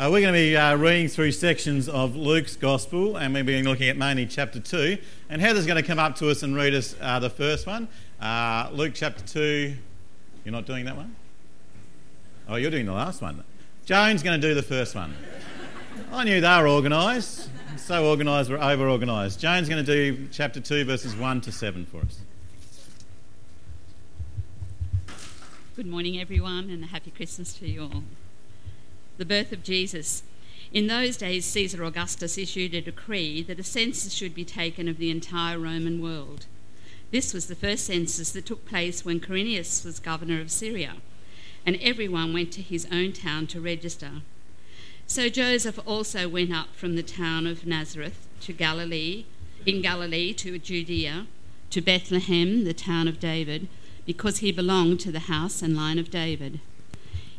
Uh, we're going to be uh, reading through sections of Luke's Gospel, and we've been looking at mainly chapter 2. And Heather's going to come up to us and read us uh, the first one. Uh, Luke chapter 2. You're not doing that one? Oh, you're doing the last one. Joan's going to do the first one. I knew they were organised. So organised, we're over organised. Joan's going to do chapter 2, verses 1 to 7 for us. Good morning, everyone, and a happy Christmas to you all the birth of Jesus. In those days, Caesar Augustus issued a decree that a census should be taken of the entire Roman world. This was the first census that took place when Quirinius was governor of Syria, and everyone went to his own town to register. So Joseph also went up from the town of Nazareth to Galilee, in Galilee to Judea, to Bethlehem, the town of David, because he belonged to the house and line of David.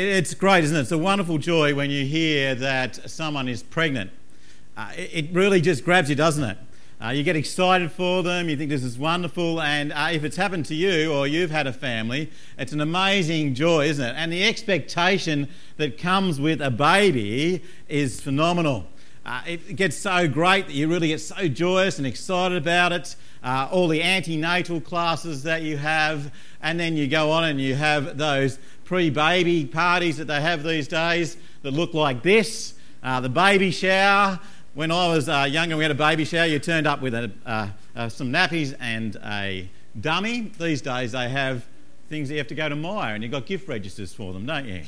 It's great, isn't it? It's a wonderful joy when you hear that someone is pregnant. Uh, it, it, really just grabs you, doesn't it? Uh, you get excited for them, you think this is wonderful, and uh, if it's happened to you or you've had a family, it's an amazing joy, isn't it? And the expectation that comes with a baby is phenomenal. Uh, it gets so great that you really get so joyous and excited about it. Uh, all the antenatal classes that you have, and then you go on and you have those pre baby parties that they have these days that look like this. Uh, the baby shower. When I was uh, younger, we had a baby shower. You turned up with a, uh, uh, some nappies and a dummy. These days, they have things that you have to go to Myer and you've got gift registers for them, don't you?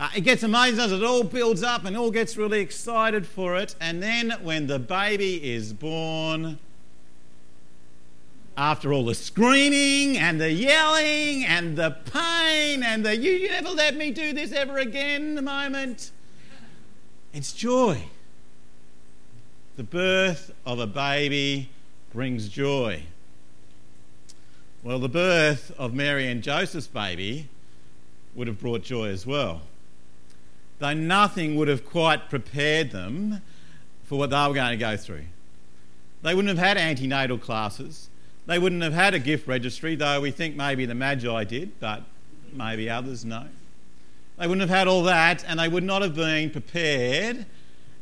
Uh, it gets amazing as it all builds up and all gets really excited for it. And then when the baby is born, after all the screaming and the yelling and the pain and the you, you never let me do this ever again the moment, it's joy. The birth of a baby brings joy. Well, the birth of Mary and Joseph's baby would have brought joy as well. Though nothing would have quite prepared them for what they were going to go through. They wouldn't have had antenatal classes. They wouldn't have had a gift registry, though we think maybe the Magi did, but maybe others no. They wouldn't have had all that, and they would not have been prepared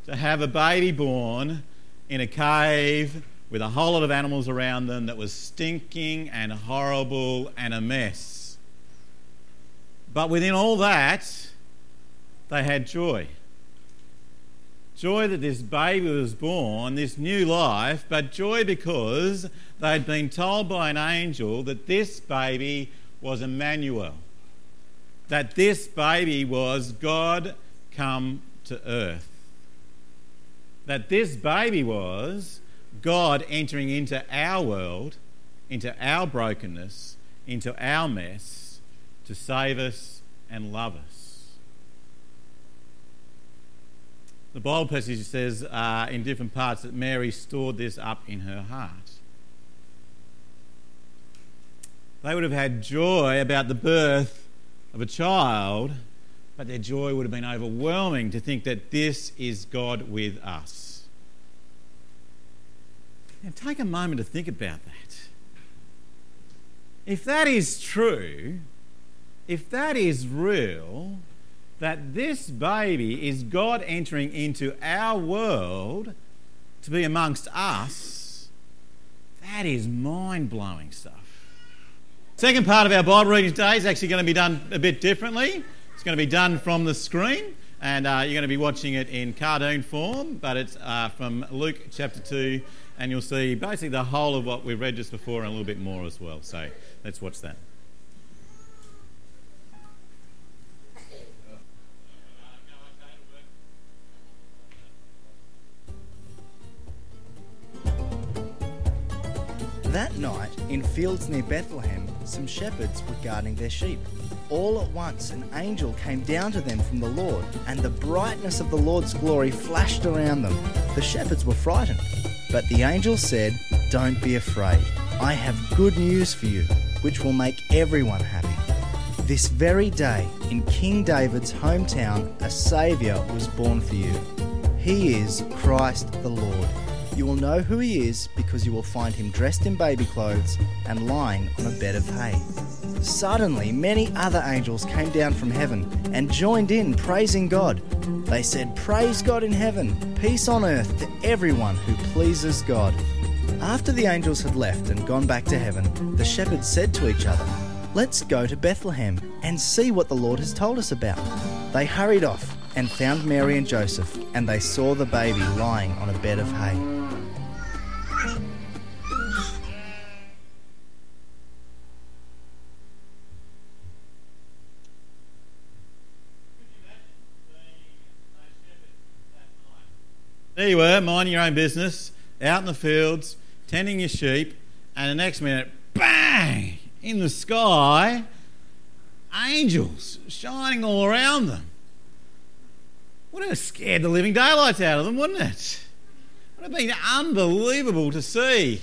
to have a baby born in a cave with a whole lot of animals around them that was stinking and horrible and a mess. But within all that, they had joy. Joy that this baby was born, this new life, but joy because they'd been told by an angel that this baby was Emmanuel, that this baby was God come to earth, that this baby was God entering into our world, into our brokenness, into our mess to save us and love us. The Bible passage says uh, in different parts that Mary stored this up in her heart. They would have had joy about the birth of a child, but their joy would have been overwhelming to think that this is God with us. Now, take a moment to think about that. If that is true, if that is real, that this baby is God entering into our world to be amongst us, that is mind blowing stuff. Second part of our Bible reading today is actually going to be done a bit differently. It's going to be done from the screen, and uh, you're going to be watching it in cartoon form, but it's uh, from Luke chapter 2, and you'll see basically the whole of what we've read just before and a little bit more as well. So let's watch that. That night, in fields near Bethlehem, some shepherds were guarding their sheep. All at once, an angel came down to them from the Lord, and the brightness of the Lord's glory flashed around them. The shepherds were frightened. But the angel said, Don't be afraid. I have good news for you, which will make everyone happy. This very day, in King David's hometown, a Saviour was born for you. He is Christ the Lord. You will know who he is because you will find him dressed in baby clothes and lying on a bed of hay. Suddenly, many other angels came down from heaven and joined in praising God. They said, Praise God in heaven, peace on earth to everyone who pleases God. After the angels had left and gone back to heaven, the shepherds said to each other, Let's go to Bethlehem and see what the Lord has told us about. They hurried off and found Mary and Joseph, and they saw the baby lying on a bed of hay. Were, minding your own business, out in the fields, tending your sheep, and the next minute, bang, in the sky, angels shining all around them. Would have scared the living daylights out of them, wouldn't it? Would have been unbelievable to see.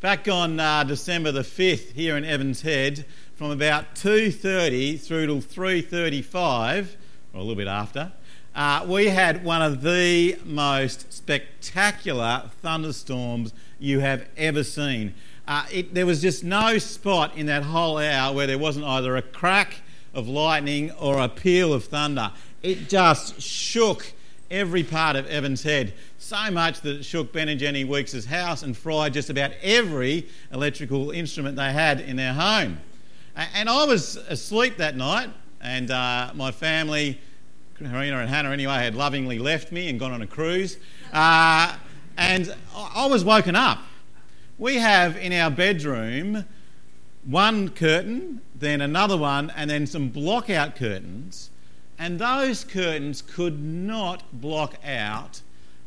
Back on uh, December the 5th here in Evans Head, from about 2.30 through till 3.35, or a little bit after, uh, we had one of the most spectacular thunderstorms you have ever seen. Uh, it, there was just no spot in that whole hour where there wasn't either a crack of lightning or a peal of thunder. It just shook every part of Evans Head, so much that it shook Ben and Jenny Weeks' house and fried just about every electrical instrument they had in their home. And I was asleep that night, and uh, my family Karina and Hannah, anyway, had lovingly left me and gone on a cruise. Uh, and I was woken up. We have in our bedroom one curtain, then another one, and then some block out curtains. And those curtains could not block out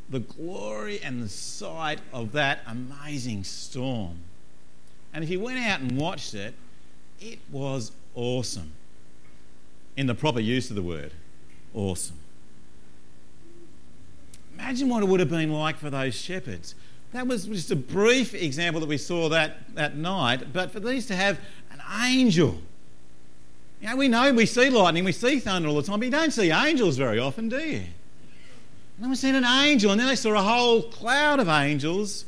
the glory and the sight of that amazing storm. And if you went out and watched it, it was awesome in the proper use of the word awesome. Imagine what it would have been like for those shepherds. That was just a brief example that we saw that, that night, but for these to have an angel. You know, we know we see lightning, we see thunder all the time, but you don't see angels very often, do you? And then we seen an angel, and then they saw a whole cloud of angels,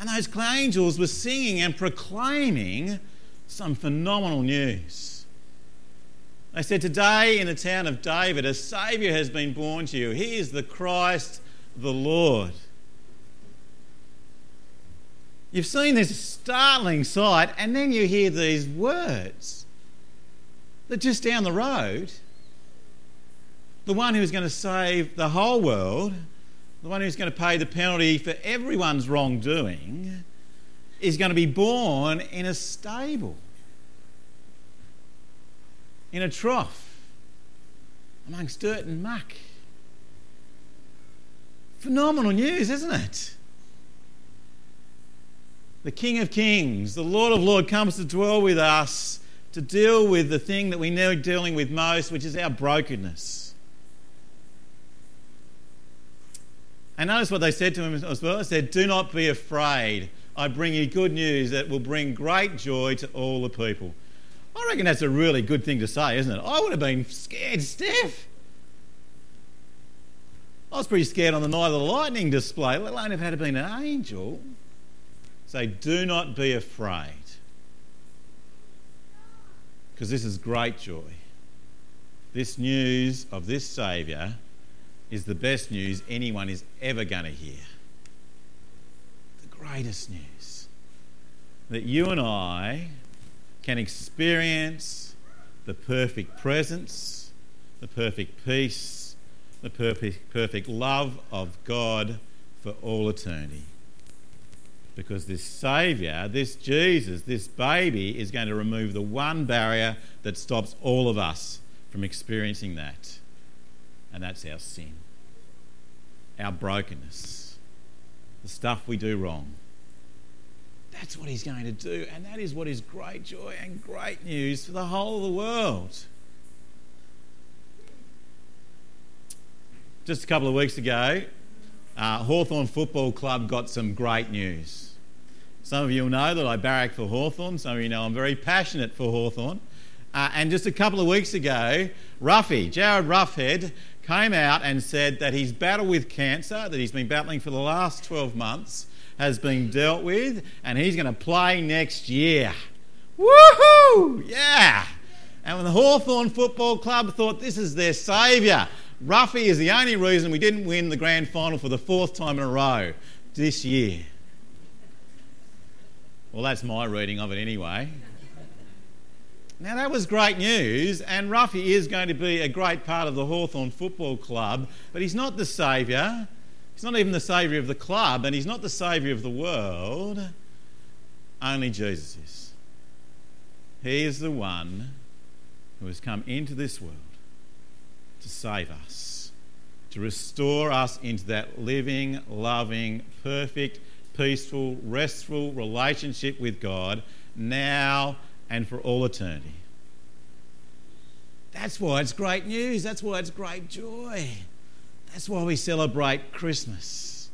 and those angels were singing and proclaiming some phenomenal news. They said, Today in the town of David, a Saviour has been born to you. He is the Christ the Lord. You've seen this startling sight, and then you hear these words that just down the road, the one who's going to save the whole world, the one who's going to pay the penalty for everyone's wrongdoing, is going to be born in a stable in a trough amongst dirt and muck. Phenomenal news, isn't it? The King of Kings, the Lord of Lords, comes to dwell with us to deal with the thing that we know dealing with most, which is our brokenness. And notice what they said to him as well. They said, Do not be afraid. I bring you good news that will bring great joy to all the people. I reckon that's a really good thing to say, isn't it? I would have been scared stiff. I was pretty scared on the night of the lightning display, let alone if it had been an angel. Say, do not be afraid. Because this is great joy. This news of this Saviour is the best news anyone is ever going to hear. The greatest news. That you and I can experience the perfect presence, the perfect peace, the perfect, perfect love of God for all eternity. Because this Saviour, this Jesus, this baby is going to remove the one barrier that stops all of us from experiencing that. And that's our sin, our brokenness, the stuff we do wrong. That's what he's going to do. And that is what is great joy and great news for the whole of the world. Just a couple of weeks ago, uh, Hawthorn Football Club got some great news. Some of you will know that I barrack for Hawthorn. Some of you know I'm very passionate for Hawthorn. Uh, and just a couple of weeks ago, Ruffy, Jarryd Roughead, came out and said that his battle with cancer, that he's been battling for the last 12 months, has been dealt with and he's going to play next year. Woohoo! Yeah! And when the Hawthorn Football Club thought this is their saviour, Ruffy is the only reason we didn't win the grand final for the fourth time in a row this year. Well, that's my reading of it anyway. Now, that was great news, and Ruffy is going to be a great part of the Hawthorn Football Club, but he's not the saviour. He's not even the saviour of the club, and he's not the saviour of the world. Only Jesus is. He is the one who has come into this world to save us, to restore us into that living, loving, perfect, peaceful, restful relationship with God now and for all eternity. That's why it's great news. That's why it's great joy. That's why we celebrate Christmas.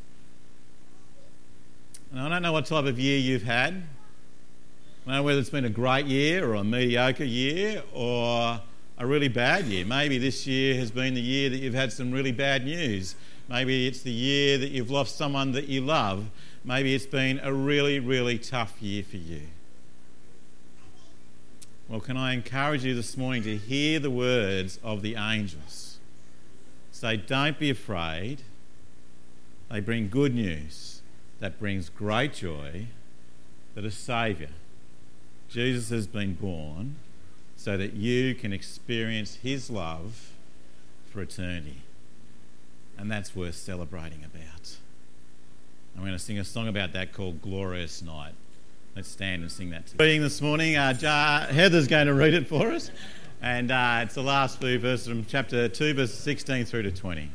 And I don't know what type of year you've had. I don't know whether it's been a great year or a mediocre year or a really bad year. Maybe this year has been the year that you've had some really bad news. Maybe it's the year that you've lost someone that you love. Maybe it's been a really, really tough year for you. Well, can I encourage you this morning to hear the words of the angels? Say, don't be afraid. They bring good news that brings great joy that a Saviour, Jesus, has been born so that you can experience His love for eternity. And that's worth celebrating about. I'm going to sing a song about that called Glorious Night. Let's stand and sing that. Reading this morning, uh, Heather's going to read it for us, and uh, it's the last few verses from chapter 2, verses 16 through to 20.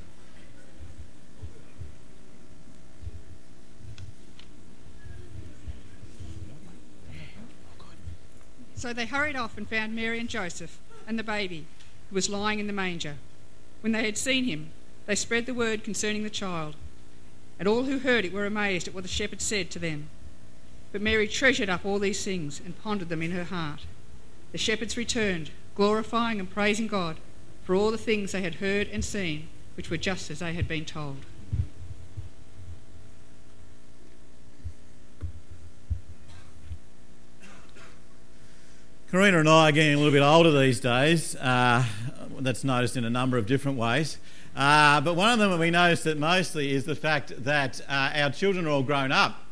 So they hurried off and found Mary and Joseph and the baby, who was lying in the manger. When they had seen him, they spread the word concerning the child, and all who heard it were amazed at what the shepherds said to them. But Mary treasured up all these things and pondered them in her heart. The shepherds returned, glorifying and praising God for all the things they had heard and seen, which were just as they had been told. Karina and I are getting a little bit older these days. Uh, that's noticed in a number of different ways. Uh, but one of them that we noticed that mostly is the fact that uh, our children are all grown up.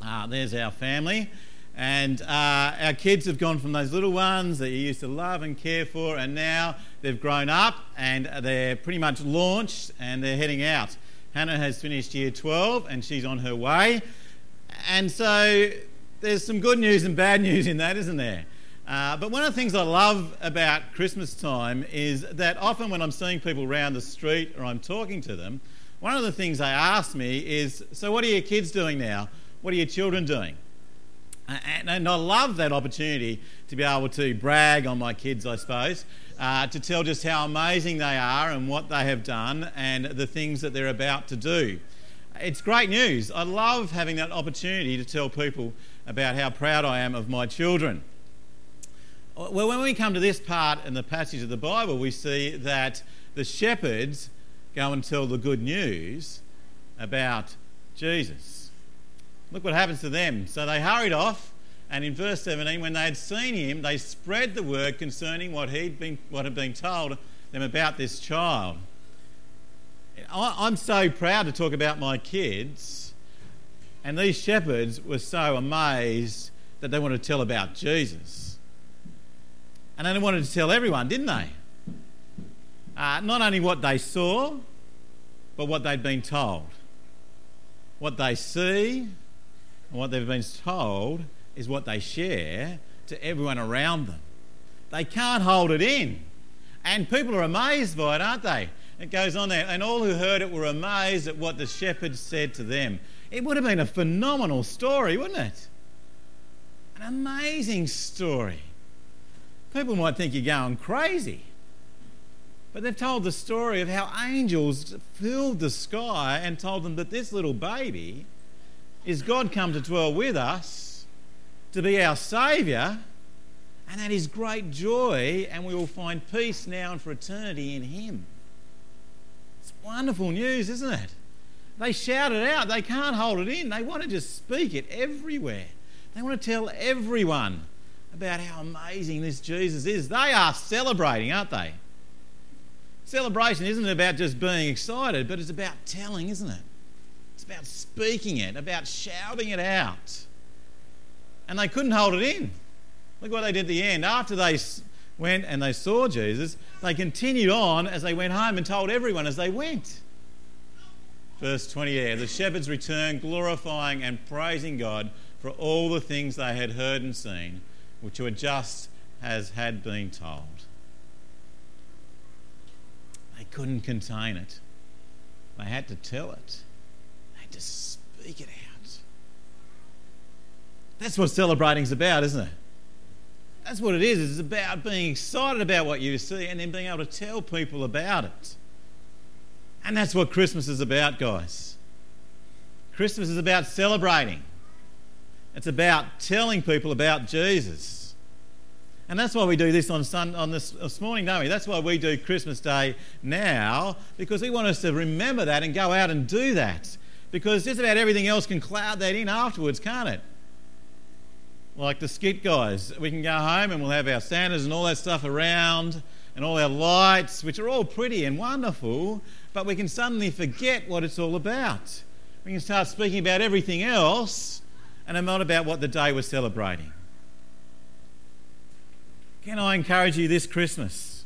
Uh, there's our family. And uh, our kids have gone from those little ones that you used to love and care for, and now they've grown up and they're pretty much launched and they're heading out. Hannah has finished year 12 and she's on her way. And so there's some good news and bad news in that, isn't there? Uh, but one of the things I love about Christmas time is that often when I'm seeing people around the street or I'm talking to them, one of the things they ask me is, So, what are your kids doing now? What are your children doing? And, and I love that opportunity to be able to brag on my kids, I suppose, uh, to tell just how amazing they are and what they have done and the things that they're about to do. It's great news. I love having that opportunity to tell people about how proud I am of my children. Well, when we come to this part in the passage of the Bible, we see that the shepherds go and tell the good news about Jesus. Look what happens to them. So they hurried off, and in verse 17, when they had seen him, they spread the word concerning what, he'd been, what had been told them about this child. I'm so proud to talk about my kids, and these shepherds were so amazed that they wanted to tell about Jesus. And they wanted to tell everyone, didn't they? Uh, not only what they saw, but what they'd been told. What they see, and what they've been told is what they share to everyone around them. They can't hold it in. And people are amazed by it, aren't they? It goes on there. And all who heard it were amazed at what the shepherds said to them. It would have been a phenomenal story, wouldn't it? An amazing story. People might think you're going crazy. But they've told the story of how angels filled the sky and told them that this little baby is God come to dwell with us, to be our Saviour, and that is great joy, and we will find peace now and for eternity in Him. It's wonderful news, isn't it? They shout it out. They can't hold it in. They want to just speak it everywhere. They want to tell everyone about how amazing this Jesus is. They are celebrating, aren't they? Celebration isn't about just being excited, but it's about telling, isn't it? About speaking it, about shouting it out. And they couldn't hold it in. Look what they did at the end. After they went and they saw Jesus, they continued on as they went home and told everyone as they went. Verse 20 there the shepherds returned, glorifying and praising God for all the things they had heard and seen, which were just as had been told. They couldn't contain it, they had to tell it, to speak it out. That's what celebrating's about, isn't it? That's what it is. It's about being excited about what you see and then being able to tell people about it. And that's what Christmas is about, guys. Christmas is about celebrating, it's about telling people about Jesus. And that's why we do this on, on this, this morning, don't we? That's why we do Christmas Day now, because we want us to remember that and go out and do that. Because just about everything else can cloud that in afterwards, can't it? Like the skit guys, we can go home and we'll have our Santas and all that stuff around and all our lights, which are all pretty and wonderful, but we can suddenly forget what it's all about. We can start speaking about everything else and not about what the day we're celebrating. Can I encourage you this Christmas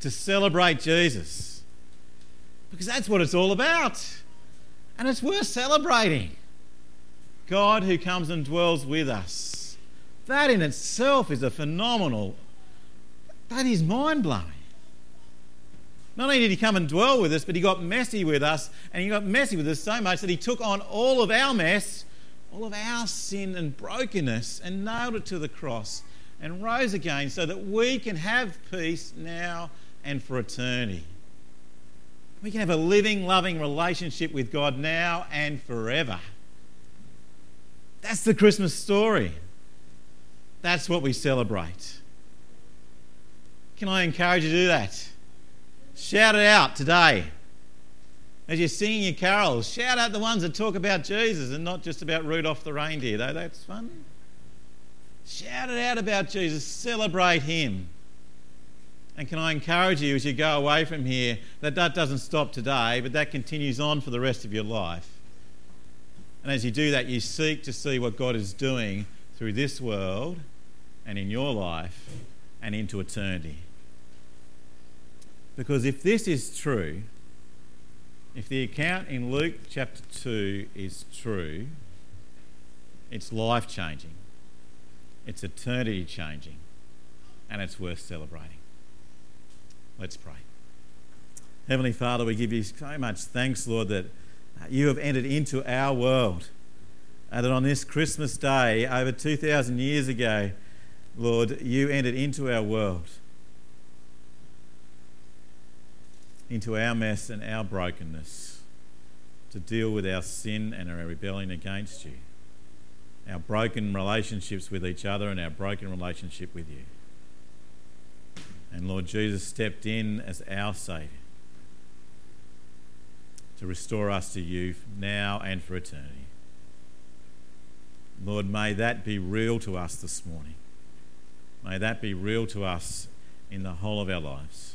to celebrate Jesus? Because that's what it's all about. And it's worth celebrating. God who comes and dwells with us. That in itself is a phenomenal, that is mind blowing. Not only did he come and dwell with us, but he got messy with us, and he got messy with us so much that he took on all of our mess, all of our sin and brokenness, and nailed it to the cross and rose again so that we can have peace now and for eternity. We can have a living, loving relationship with God now and forever. That's the Christmas story. That's what we celebrate. Can I encourage you to do that? Shout it out today. As you're singing your carols, shout out the ones that talk about Jesus and not just about Rudolph the reindeer, though that's fun. Shout it out about Jesus, celebrate Him. And can I encourage you as you go away from here that that doesn't stop today, but that continues on for the rest of your life. And as you do that, you seek to see what God is doing through this world and in your life and into eternity. Because if this is true, if the account in Luke chapter 2 is true, it's life changing, it's eternity changing, and it's worth celebrating. Let's pray. Heavenly Father, we give you so much thanks, Lord, that you have entered into our world. And that on this Christmas day, over 2,000 years ago, Lord, you entered into our world. into our mess and our brokenness to deal with our sin and our rebellion against you, our broken relationships with each other and our broken relationship with you. And Lord Jesus stepped in as our Saviour to restore us to you now and for eternity. Lord, may that be real to us this morning. May that be real to us in the whole of our lives.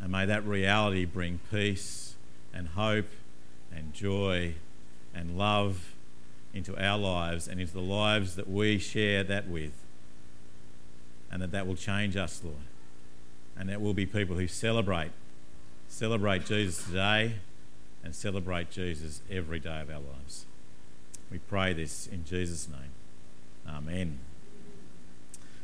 And may that reality bring peace and hope and joy and love into our lives and into the lives that we share that with. And that that will change us, Lord. And that we'll be people who celebrate, celebrate Jesus today and celebrate Jesus every day of our lives. We pray this in Jesus' name. Amen.